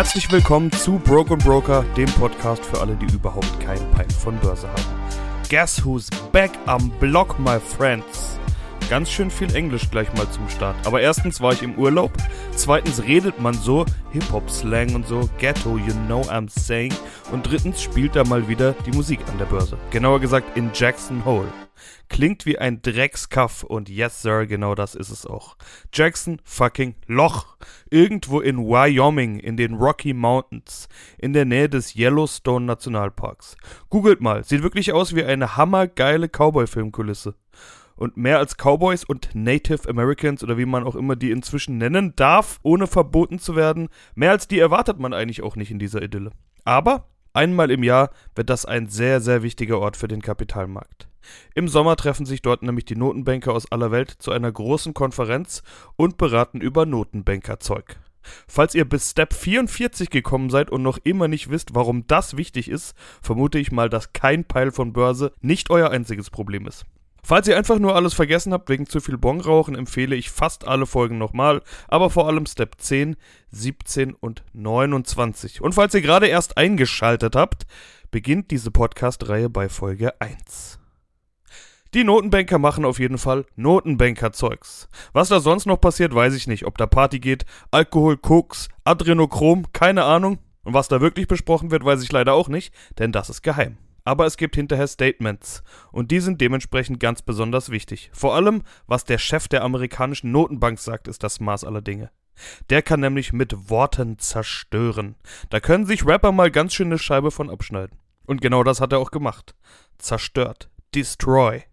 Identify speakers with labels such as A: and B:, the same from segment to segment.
A: Herzlich willkommen zu Broke Broker, dem Podcast für alle, die überhaupt keinen Peil von Börse haben. Guess who's back am Block, my friends? Ganz schön viel Englisch gleich mal zum Start. Aber erstens war ich im Urlaub, zweitens redet man so, Hip-Hop-Slang und so, Ghetto, you know I'm saying. Und drittens spielt da mal wieder die Musik an der Börse. Genauer gesagt in Jackson Hole. Klingt wie ein Dreckskaff und yes, Sir, genau das ist es auch. Jackson fucking Loch. Irgendwo in Wyoming, in den Rocky Mountains, in der Nähe des Yellowstone Nationalparks. Googelt mal, sieht wirklich aus wie eine hammergeile Cowboy-Filmkulisse. Und mehr als Cowboys und Native Americans oder wie man auch immer die inzwischen nennen darf, ohne verboten zu werden, mehr als die erwartet man eigentlich auch nicht in dieser Idylle. Aber einmal im Jahr wird das ein sehr, sehr wichtiger Ort für den Kapitalmarkt. Im Sommer treffen sich dort nämlich die Notenbanker aus aller Welt zu einer großen Konferenz und beraten über Notenbankerzeug. Falls ihr bis Step 44 gekommen seid und noch immer nicht wisst, warum das wichtig ist, vermute ich mal, dass kein Peil von Börse nicht euer einziges Problem ist. Falls ihr einfach nur alles vergessen habt wegen zu viel Bonrauchen, empfehle ich fast alle Folgen nochmal, aber vor allem Step 10, 17 und 29. Und falls ihr gerade erst eingeschaltet habt, beginnt diese Podcast-Reihe bei Folge 1. Die Notenbanker machen auf jeden Fall Notenbanker-Zeugs. Was da sonst noch passiert, weiß ich nicht. Ob da Party geht, Alkohol, Koks, Adrenochrom, keine Ahnung. Und was da wirklich besprochen wird, weiß ich leider auch nicht, denn das ist geheim. Aber es gibt hinterher Statements. Und die sind dementsprechend ganz besonders wichtig. Vor allem, was der Chef der amerikanischen Notenbank sagt, ist das Maß aller Dinge. Der kann nämlich mit Worten zerstören. Da können sich Rapper mal ganz schön eine Scheibe von abschneiden. Und genau das hat er auch gemacht. Zerstört. Destroy.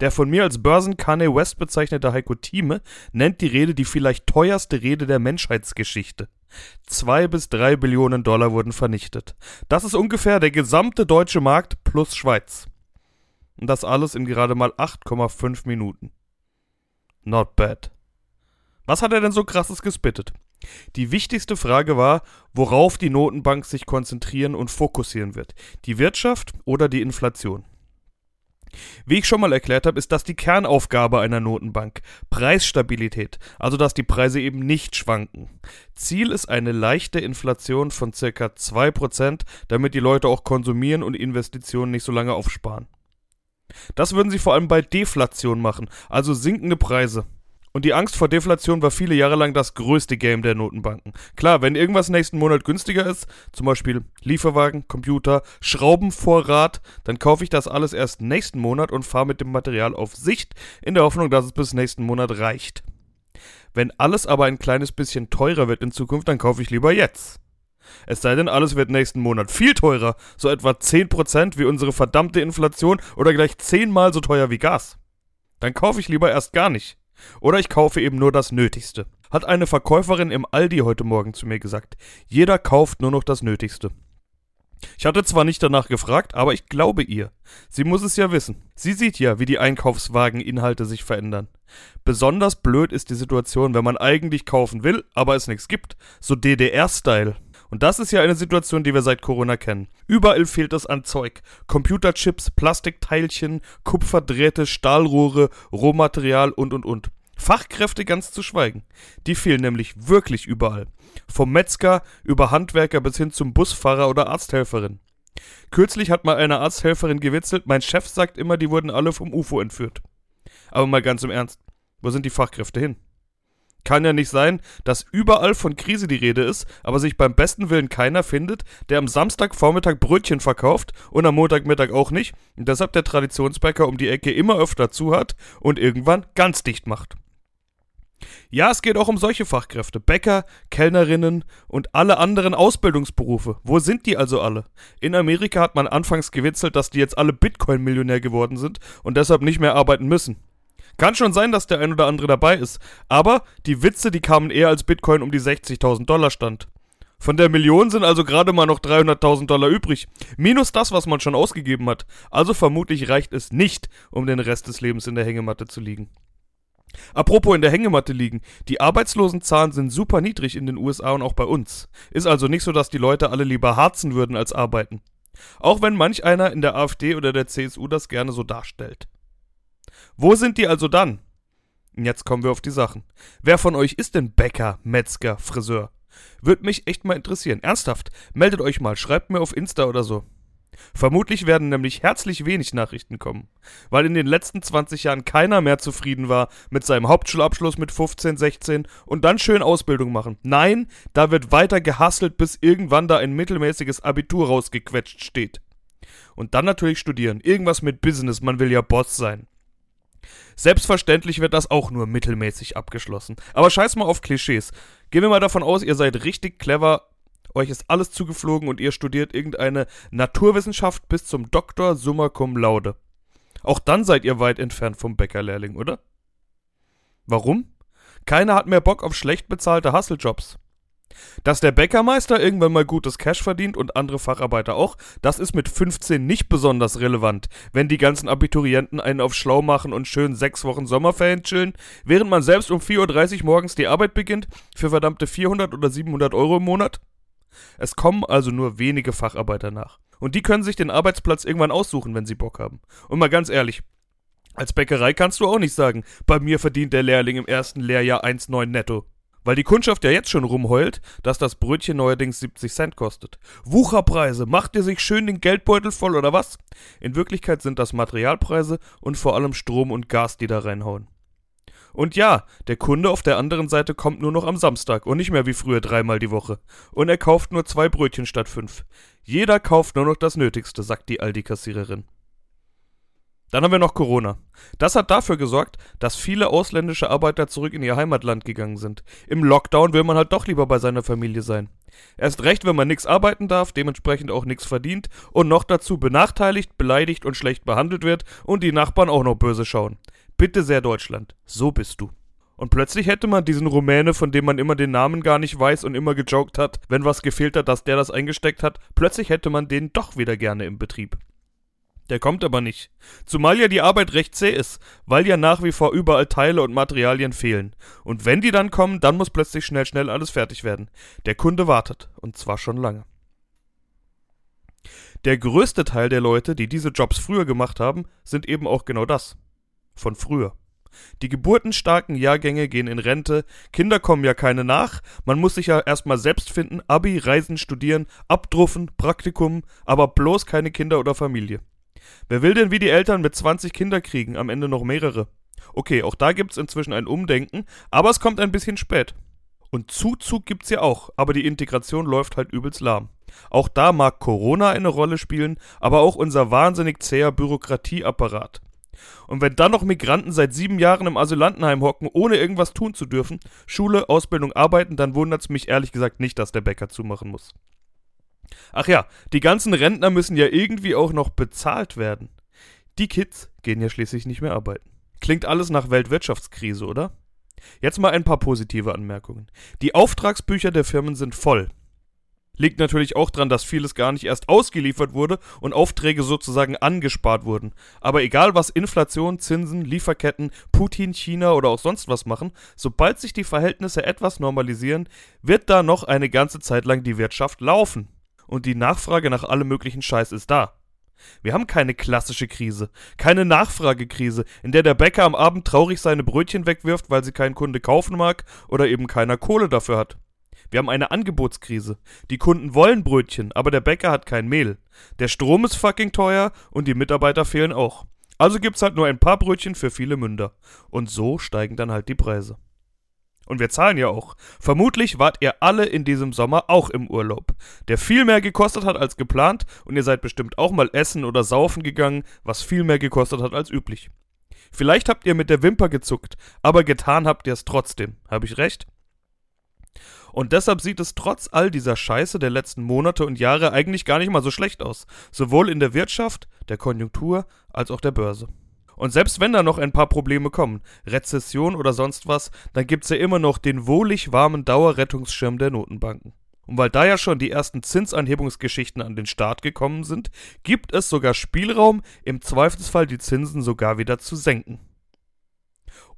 A: Der von mir als Börsen Kanye West bezeichnete Heiko Thieme nennt die Rede die vielleicht teuerste Rede der Menschheitsgeschichte. Zwei bis drei Billionen Dollar wurden vernichtet. Das ist ungefähr der gesamte deutsche Markt plus Schweiz. Und das alles in gerade mal 8,5 Minuten. Not bad. Was hat er denn so krasses gespittet? Die wichtigste Frage war, worauf die Notenbank sich konzentrieren und fokussieren wird. Die Wirtschaft oder die Inflation? Wie ich schon mal erklärt habe, ist das die Kernaufgabe einer Notenbank. Preisstabilität, also dass die Preise eben nicht schwanken. Ziel ist eine leichte Inflation von ca. 2%, damit die Leute auch konsumieren und Investitionen nicht so lange aufsparen. Das würden sie vor allem bei Deflation machen, also sinkende Preise. Und die Angst vor Deflation war viele Jahre lang das größte Game der Notenbanken. Klar, wenn irgendwas nächsten Monat günstiger ist, zum Beispiel Lieferwagen, Computer, Schraubenvorrat, dann kaufe ich das alles erst nächsten Monat und fahre mit dem Material auf Sicht, in der Hoffnung, dass es bis nächsten Monat reicht. Wenn alles aber ein kleines bisschen teurer wird in Zukunft, dann kaufe ich lieber jetzt. Es sei denn, alles wird nächsten Monat viel teurer, so etwa 10% wie unsere verdammte Inflation oder gleich zehnmal so teuer wie Gas. Dann kaufe ich lieber erst gar nicht. Oder ich kaufe eben nur das Nötigste. Hat eine Verkäuferin im Aldi heute Morgen zu mir gesagt. Jeder kauft nur noch das Nötigste. Ich hatte zwar nicht danach gefragt, aber ich glaube ihr. Sie muss es ja wissen. Sie sieht ja, wie die Einkaufswageninhalte sich verändern. Besonders blöd ist die Situation, wenn man eigentlich kaufen will, aber es nichts gibt. So DDR-Style. Und das ist ja eine Situation, die wir seit Corona kennen. Überall fehlt es an Zeug. Computerchips, Plastikteilchen, Kupferdrähte, Stahlrohre, Rohmaterial und und und. Fachkräfte ganz zu schweigen. Die fehlen nämlich wirklich überall. Vom Metzger über Handwerker bis hin zum Busfahrer oder Arzthelferin. Kürzlich hat mal eine Arzthelferin gewitzelt, mein Chef sagt immer, die wurden alle vom UFO entführt. Aber mal ganz im Ernst, wo sind die Fachkräfte hin? Kann ja nicht sein, dass überall von Krise die Rede ist, aber sich beim besten Willen keiner findet, der am Samstagvormittag Brötchen verkauft und am Montagmittag auch nicht und deshalb der Traditionsbäcker um die Ecke immer öfter zu hat und irgendwann ganz dicht macht. Ja, es geht auch um solche Fachkräfte, Bäcker, Kellnerinnen und alle anderen Ausbildungsberufe. Wo sind die also alle? In Amerika hat man anfangs gewitzelt, dass die jetzt alle Bitcoin-Millionär geworden sind und deshalb nicht mehr arbeiten müssen. Kann schon sein, dass der ein oder andere dabei ist. Aber die Witze, die kamen eher als Bitcoin um die 60.000 Dollar stand. Von der Million sind also gerade mal noch 300.000 Dollar übrig. Minus das, was man schon ausgegeben hat. Also vermutlich reicht es nicht, um den Rest des Lebens in der Hängematte zu liegen. Apropos in der Hängematte liegen, die Arbeitslosenzahlen sind super niedrig in den USA und auch bei uns. Ist also nicht so, dass die Leute alle lieber harzen würden als arbeiten. Auch wenn manch einer in der AfD oder der CSU das gerne so darstellt. Wo sind die also dann? Jetzt kommen wir auf die Sachen. Wer von euch ist denn Bäcker, Metzger, Friseur? Würde mich echt mal interessieren. Ernsthaft, meldet euch mal, schreibt mir auf Insta oder so. Vermutlich werden nämlich herzlich wenig Nachrichten kommen, weil in den letzten 20 Jahren keiner mehr zufrieden war mit seinem Hauptschulabschluss mit 15, 16 und dann schön Ausbildung machen. Nein, da wird weiter gehasselt, bis irgendwann da ein mittelmäßiges Abitur rausgequetscht steht. Und dann natürlich studieren. Irgendwas mit Business, man will ja Boss sein. Selbstverständlich wird das auch nur mittelmäßig abgeschlossen. Aber scheiß mal auf Klischees. Gehen wir mal davon aus, ihr seid richtig clever, euch ist alles zugeflogen und ihr studiert irgendeine Naturwissenschaft bis zum Doktor summa cum laude. Auch dann seid ihr weit entfernt vom Bäckerlehrling, oder? Warum? Keiner hat mehr Bock auf schlecht bezahlte Hustle-Jobs. Dass der Bäckermeister irgendwann mal gutes Cash verdient und andere Facharbeiter auch, das ist mit 15 nicht besonders relevant, wenn die ganzen Abiturienten einen auf schlau machen und schön sechs Wochen Sommerferien chillen, während man selbst um 4.30 Uhr morgens die Arbeit beginnt, für verdammte 400 oder 700 Euro im Monat? Es kommen also nur wenige Facharbeiter nach. Und die können sich den Arbeitsplatz irgendwann aussuchen, wenn sie Bock haben. Und mal ganz ehrlich, als Bäckerei kannst du auch nicht sagen, bei mir verdient der Lehrling im ersten Lehrjahr 1,9 netto. Weil die Kundschaft ja jetzt schon rumheult, dass das Brötchen neuerdings 70 Cent kostet. Wucherpreise, macht ihr sich schön den Geldbeutel voll oder was? In Wirklichkeit sind das Materialpreise und vor allem Strom und Gas, die da reinhauen. Und ja, der Kunde auf der anderen Seite kommt nur noch am Samstag und nicht mehr wie früher dreimal die Woche. Und er kauft nur zwei Brötchen statt fünf. Jeder kauft nur noch das Nötigste, sagt die Aldi-Kassiererin. Dann haben wir noch Corona. Das hat dafür gesorgt, dass viele ausländische Arbeiter zurück in ihr Heimatland gegangen sind. Im Lockdown will man halt doch lieber bei seiner Familie sein. Erst recht, wenn man nichts arbeiten darf, dementsprechend auch nichts verdient und noch dazu benachteiligt, beleidigt und schlecht behandelt wird und die Nachbarn auch noch böse schauen. Bitte sehr Deutschland, so bist du. Und plötzlich hätte man diesen Rumäne, von dem man immer den Namen gar nicht weiß und immer gejoked hat, wenn was gefehlt hat, dass der das eingesteckt hat, plötzlich hätte man den doch wieder gerne im Betrieb. Der kommt aber nicht. Zumal ja die Arbeit recht zäh ist, weil ja nach wie vor überall Teile und Materialien fehlen. Und wenn die dann kommen, dann muss plötzlich schnell, schnell alles fertig werden. Der Kunde wartet. Und zwar schon lange. Der größte Teil der Leute, die diese Jobs früher gemacht haben, sind eben auch genau das. Von früher. Die geburtenstarken Jahrgänge gehen in Rente, Kinder kommen ja keine nach, man muss sich ja erstmal selbst finden, Abi, Reisen, Studieren, Abdruffen, Praktikum, aber bloß keine Kinder oder Familie. Wer will denn wie die Eltern mit 20 Kinder kriegen, am Ende noch mehrere? Okay, auch da gibt's inzwischen ein Umdenken, aber es kommt ein bisschen spät. Und Zuzug gibt's ja auch, aber die Integration läuft halt übelst lahm. Auch da mag Corona eine Rolle spielen, aber auch unser wahnsinnig zäher Bürokratieapparat. Und wenn dann noch Migranten seit sieben Jahren im Asylantenheim hocken, ohne irgendwas tun zu dürfen, Schule, Ausbildung, Arbeiten, dann wundert's mich ehrlich gesagt nicht, dass der Bäcker zumachen muss. Ach ja, die ganzen Rentner müssen ja irgendwie auch noch bezahlt werden. Die Kids gehen ja schließlich nicht mehr arbeiten. Klingt alles nach Weltwirtschaftskrise, oder? Jetzt mal ein paar positive Anmerkungen. Die Auftragsbücher der Firmen sind voll. Liegt natürlich auch dran, dass vieles gar nicht erst ausgeliefert wurde und Aufträge sozusagen angespart wurden. Aber egal was Inflation, Zinsen, Lieferketten, Putin, China oder auch sonst was machen, sobald sich die Verhältnisse etwas normalisieren, wird da noch eine ganze Zeit lang die Wirtschaft laufen und die Nachfrage nach allem möglichen Scheiß ist da. Wir haben keine klassische Krise, keine Nachfragekrise, in der der Bäcker am Abend traurig seine Brötchen wegwirft, weil sie kein Kunde kaufen mag oder eben keiner Kohle dafür hat. Wir haben eine Angebotskrise. Die Kunden wollen Brötchen, aber der Bäcker hat kein Mehl. Der Strom ist fucking teuer und die Mitarbeiter fehlen auch. Also gibt's halt nur ein paar Brötchen für viele Münder. Und so steigen dann halt die Preise. Und wir zahlen ja auch. Vermutlich wart ihr alle in diesem Sommer auch im Urlaub, der viel mehr gekostet hat als geplant und ihr seid bestimmt auch mal essen oder saufen gegangen, was viel mehr gekostet hat als üblich. Vielleicht habt ihr mit der Wimper gezuckt, aber getan habt ihr es trotzdem. Habe ich recht? Und deshalb sieht es trotz all dieser Scheiße der letzten Monate und Jahre eigentlich gar nicht mal so schlecht aus. Sowohl in der Wirtschaft, der Konjunktur als auch der Börse. Und selbst wenn da noch ein paar Probleme kommen, Rezession oder sonst was, dann gibt's ja immer noch den wohlig warmen Dauerrettungsschirm der Notenbanken. Und weil da ja schon die ersten Zinsanhebungsgeschichten an den Start gekommen sind, gibt es sogar Spielraum, im Zweifelsfall die Zinsen sogar wieder zu senken.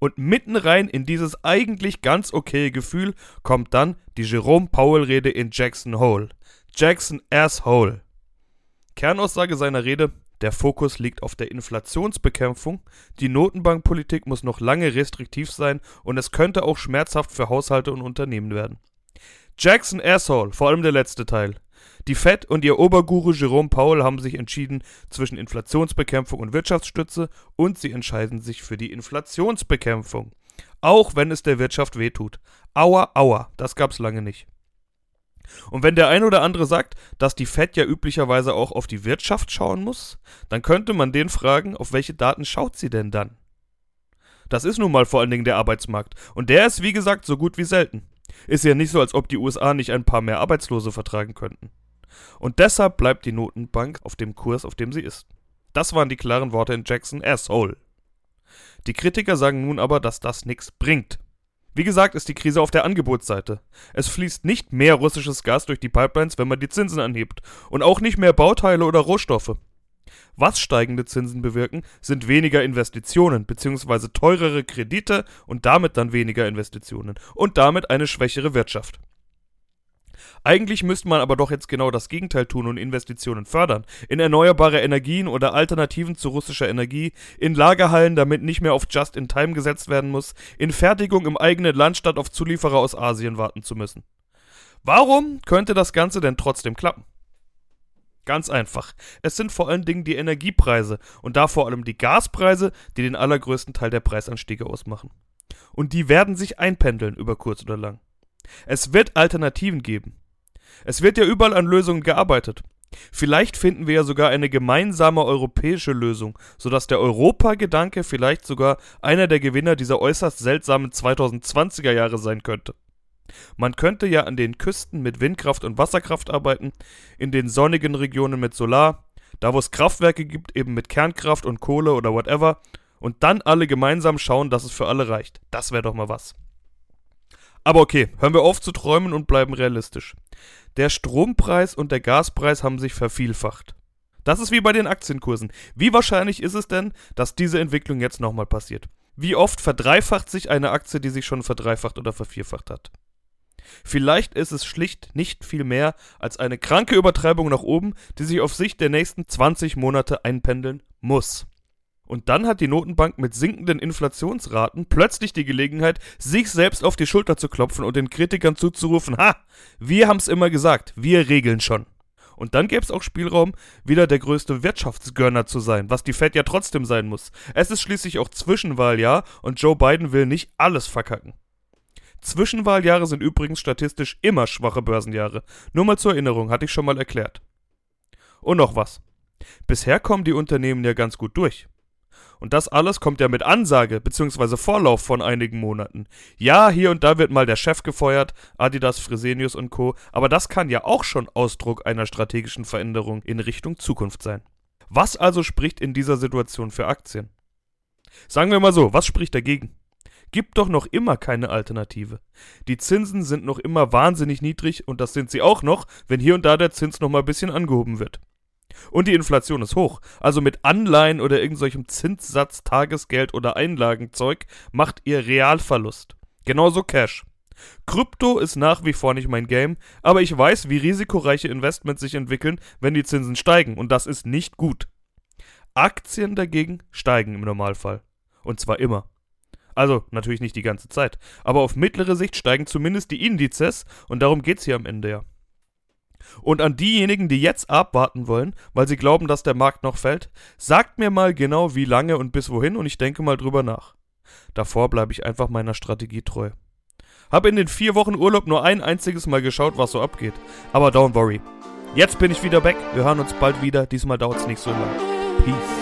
A: Und mitten rein in dieses eigentlich ganz okaye Gefühl kommt dann die Jerome Powell-Rede in Jackson Hole. Jackson Asshole. Kernaussage seiner Rede: der Fokus liegt auf der Inflationsbekämpfung, die Notenbankpolitik muss noch lange restriktiv sein und es könnte auch schmerzhaft für Haushalte und Unternehmen werden. Jackson Asshole, vor allem der letzte Teil. Die Fed und ihr Oberguru Jerome Powell haben sich entschieden zwischen Inflationsbekämpfung und Wirtschaftsstütze und sie entscheiden sich für die Inflationsbekämpfung. Auch wenn es der Wirtschaft wehtut. Aua, aua, das gab's lange nicht. Und wenn der ein oder andere sagt, dass die Fed ja üblicherweise auch auf die Wirtschaft schauen muss, dann könnte man den fragen, auf welche Daten schaut sie denn dann? Das ist nun mal vor allen Dingen der Arbeitsmarkt. Und der ist, wie gesagt, so gut wie selten. Ist ja nicht so, als ob die USA nicht ein paar mehr Arbeitslose vertragen könnten. Und deshalb bleibt die Notenbank auf dem Kurs, auf dem sie ist. Das waren die klaren Worte in Jackson Asshole. Die Kritiker sagen nun aber, dass das nichts bringt. Wie gesagt, ist die Krise auf der Angebotsseite. Es fließt nicht mehr russisches Gas durch die Pipelines, wenn man die Zinsen anhebt. Und auch nicht mehr Bauteile oder Rohstoffe. Was steigende Zinsen bewirken, sind weniger Investitionen bzw. teurere Kredite und damit dann weniger Investitionen und damit eine schwächere Wirtschaft. Eigentlich müsste man aber doch jetzt genau das Gegenteil tun und Investitionen fördern. In erneuerbare Energien oder Alternativen zu russischer Energie, in Lagerhallen, damit nicht mehr auf Just-in-Time gesetzt werden muss, in Fertigung im eigenen Land statt auf Zulieferer aus Asien warten zu müssen. Warum könnte das Ganze denn trotzdem klappen? Ganz einfach. Es sind vor allen Dingen die Energiepreise und da vor allem die Gaspreise, die den allergrößten Teil der Preisanstiege ausmachen. Und die werden sich einpendeln über kurz oder lang. Es wird Alternativen geben. Es wird ja überall an Lösungen gearbeitet. Vielleicht finden wir ja sogar eine gemeinsame europäische Lösung, sodass der Europagedanke vielleicht sogar einer der Gewinner dieser äußerst seltsamen 2020er Jahre sein könnte. Man könnte ja an den Küsten mit Windkraft und Wasserkraft arbeiten, in den sonnigen Regionen mit Solar, da wo es Kraftwerke gibt, eben mit Kernkraft und Kohle oder whatever, und dann alle gemeinsam schauen, dass es für alle reicht. Das wäre doch mal was. Aber okay, hören wir auf zu träumen und bleiben realistisch. Der Strompreis und der Gaspreis haben sich vervielfacht. Das ist wie bei den Aktienkursen. Wie wahrscheinlich ist es denn, dass diese Entwicklung jetzt nochmal passiert? Wie oft verdreifacht sich eine Aktie, die sich schon verdreifacht oder vervierfacht hat? Vielleicht ist es schlicht nicht viel mehr als eine kranke Übertreibung nach oben, die sich auf Sicht der nächsten 20 Monate einpendeln muss. Und dann hat die Notenbank mit sinkenden Inflationsraten plötzlich die Gelegenheit, sich selbst auf die Schulter zu klopfen und den Kritikern zuzurufen, ha, wir haben's immer gesagt, wir regeln schon. Und dann gäbe es auch Spielraum, wieder der größte Wirtschaftsgönner zu sein, was die Fed ja trotzdem sein muss. Es ist schließlich auch Zwischenwahljahr und Joe Biden will nicht alles verkacken. Zwischenwahljahre sind übrigens statistisch immer schwache Börsenjahre. Nur mal zur Erinnerung, hatte ich schon mal erklärt. Und noch was. Bisher kommen die Unternehmen ja ganz gut durch. Und das alles kommt ja mit Ansage bzw. Vorlauf von einigen Monaten. Ja, hier und da wird mal der Chef gefeuert, Adidas, Fresenius und Co., aber das kann ja auch schon Ausdruck einer strategischen Veränderung in Richtung Zukunft sein. Was also spricht in dieser Situation für Aktien? Sagen wir mal so, was spricht dagegen? Gibt doch noch immer keine Alternative. Die Zinsen sind noch immer wahnsinnig niedrig und das sind sie auch noch, wenn hier und da der Zins noch mal ein bisschen angehoben wird. Und die Inflation ist hoch. Also mit Anleihen oder irgendwelchem Zinssatz, Tagesgeld oder Einlagenzeug macht ihr Realverlust. Genauso Cash. Krypto ist nach wie vor nicht mein Game, aber ich weiß, wie risikoreiche Investments sich entwickeln, wenn die Zinsen steigen, und das ist nicht gut. Aktien dagegen steigen im Normalfall. Und zwar immer. Also natürlich nicht die ganze Zeit, aber auf mittlere Sicht steigen zumindest die Indizes und darum geht's hier am Ende ja. Und an diejenigen, die jetzt abwarten wollen, weil sie glauben, dass der Markt noch fällt, sagt mir mal genau, wie lange und bis wohin und ich denke mal drüber nach. Davor bleibe ich einfach meiner Strategie treu. Hab in den vier Wochen Urlaub nur ein einziges Mal geschaut, was so abgeht. Aber don't worry. Jetzt bin ich wieder weg. Wir hören uns bald wieder. Diesmal dauert's nicht so lang. Peace.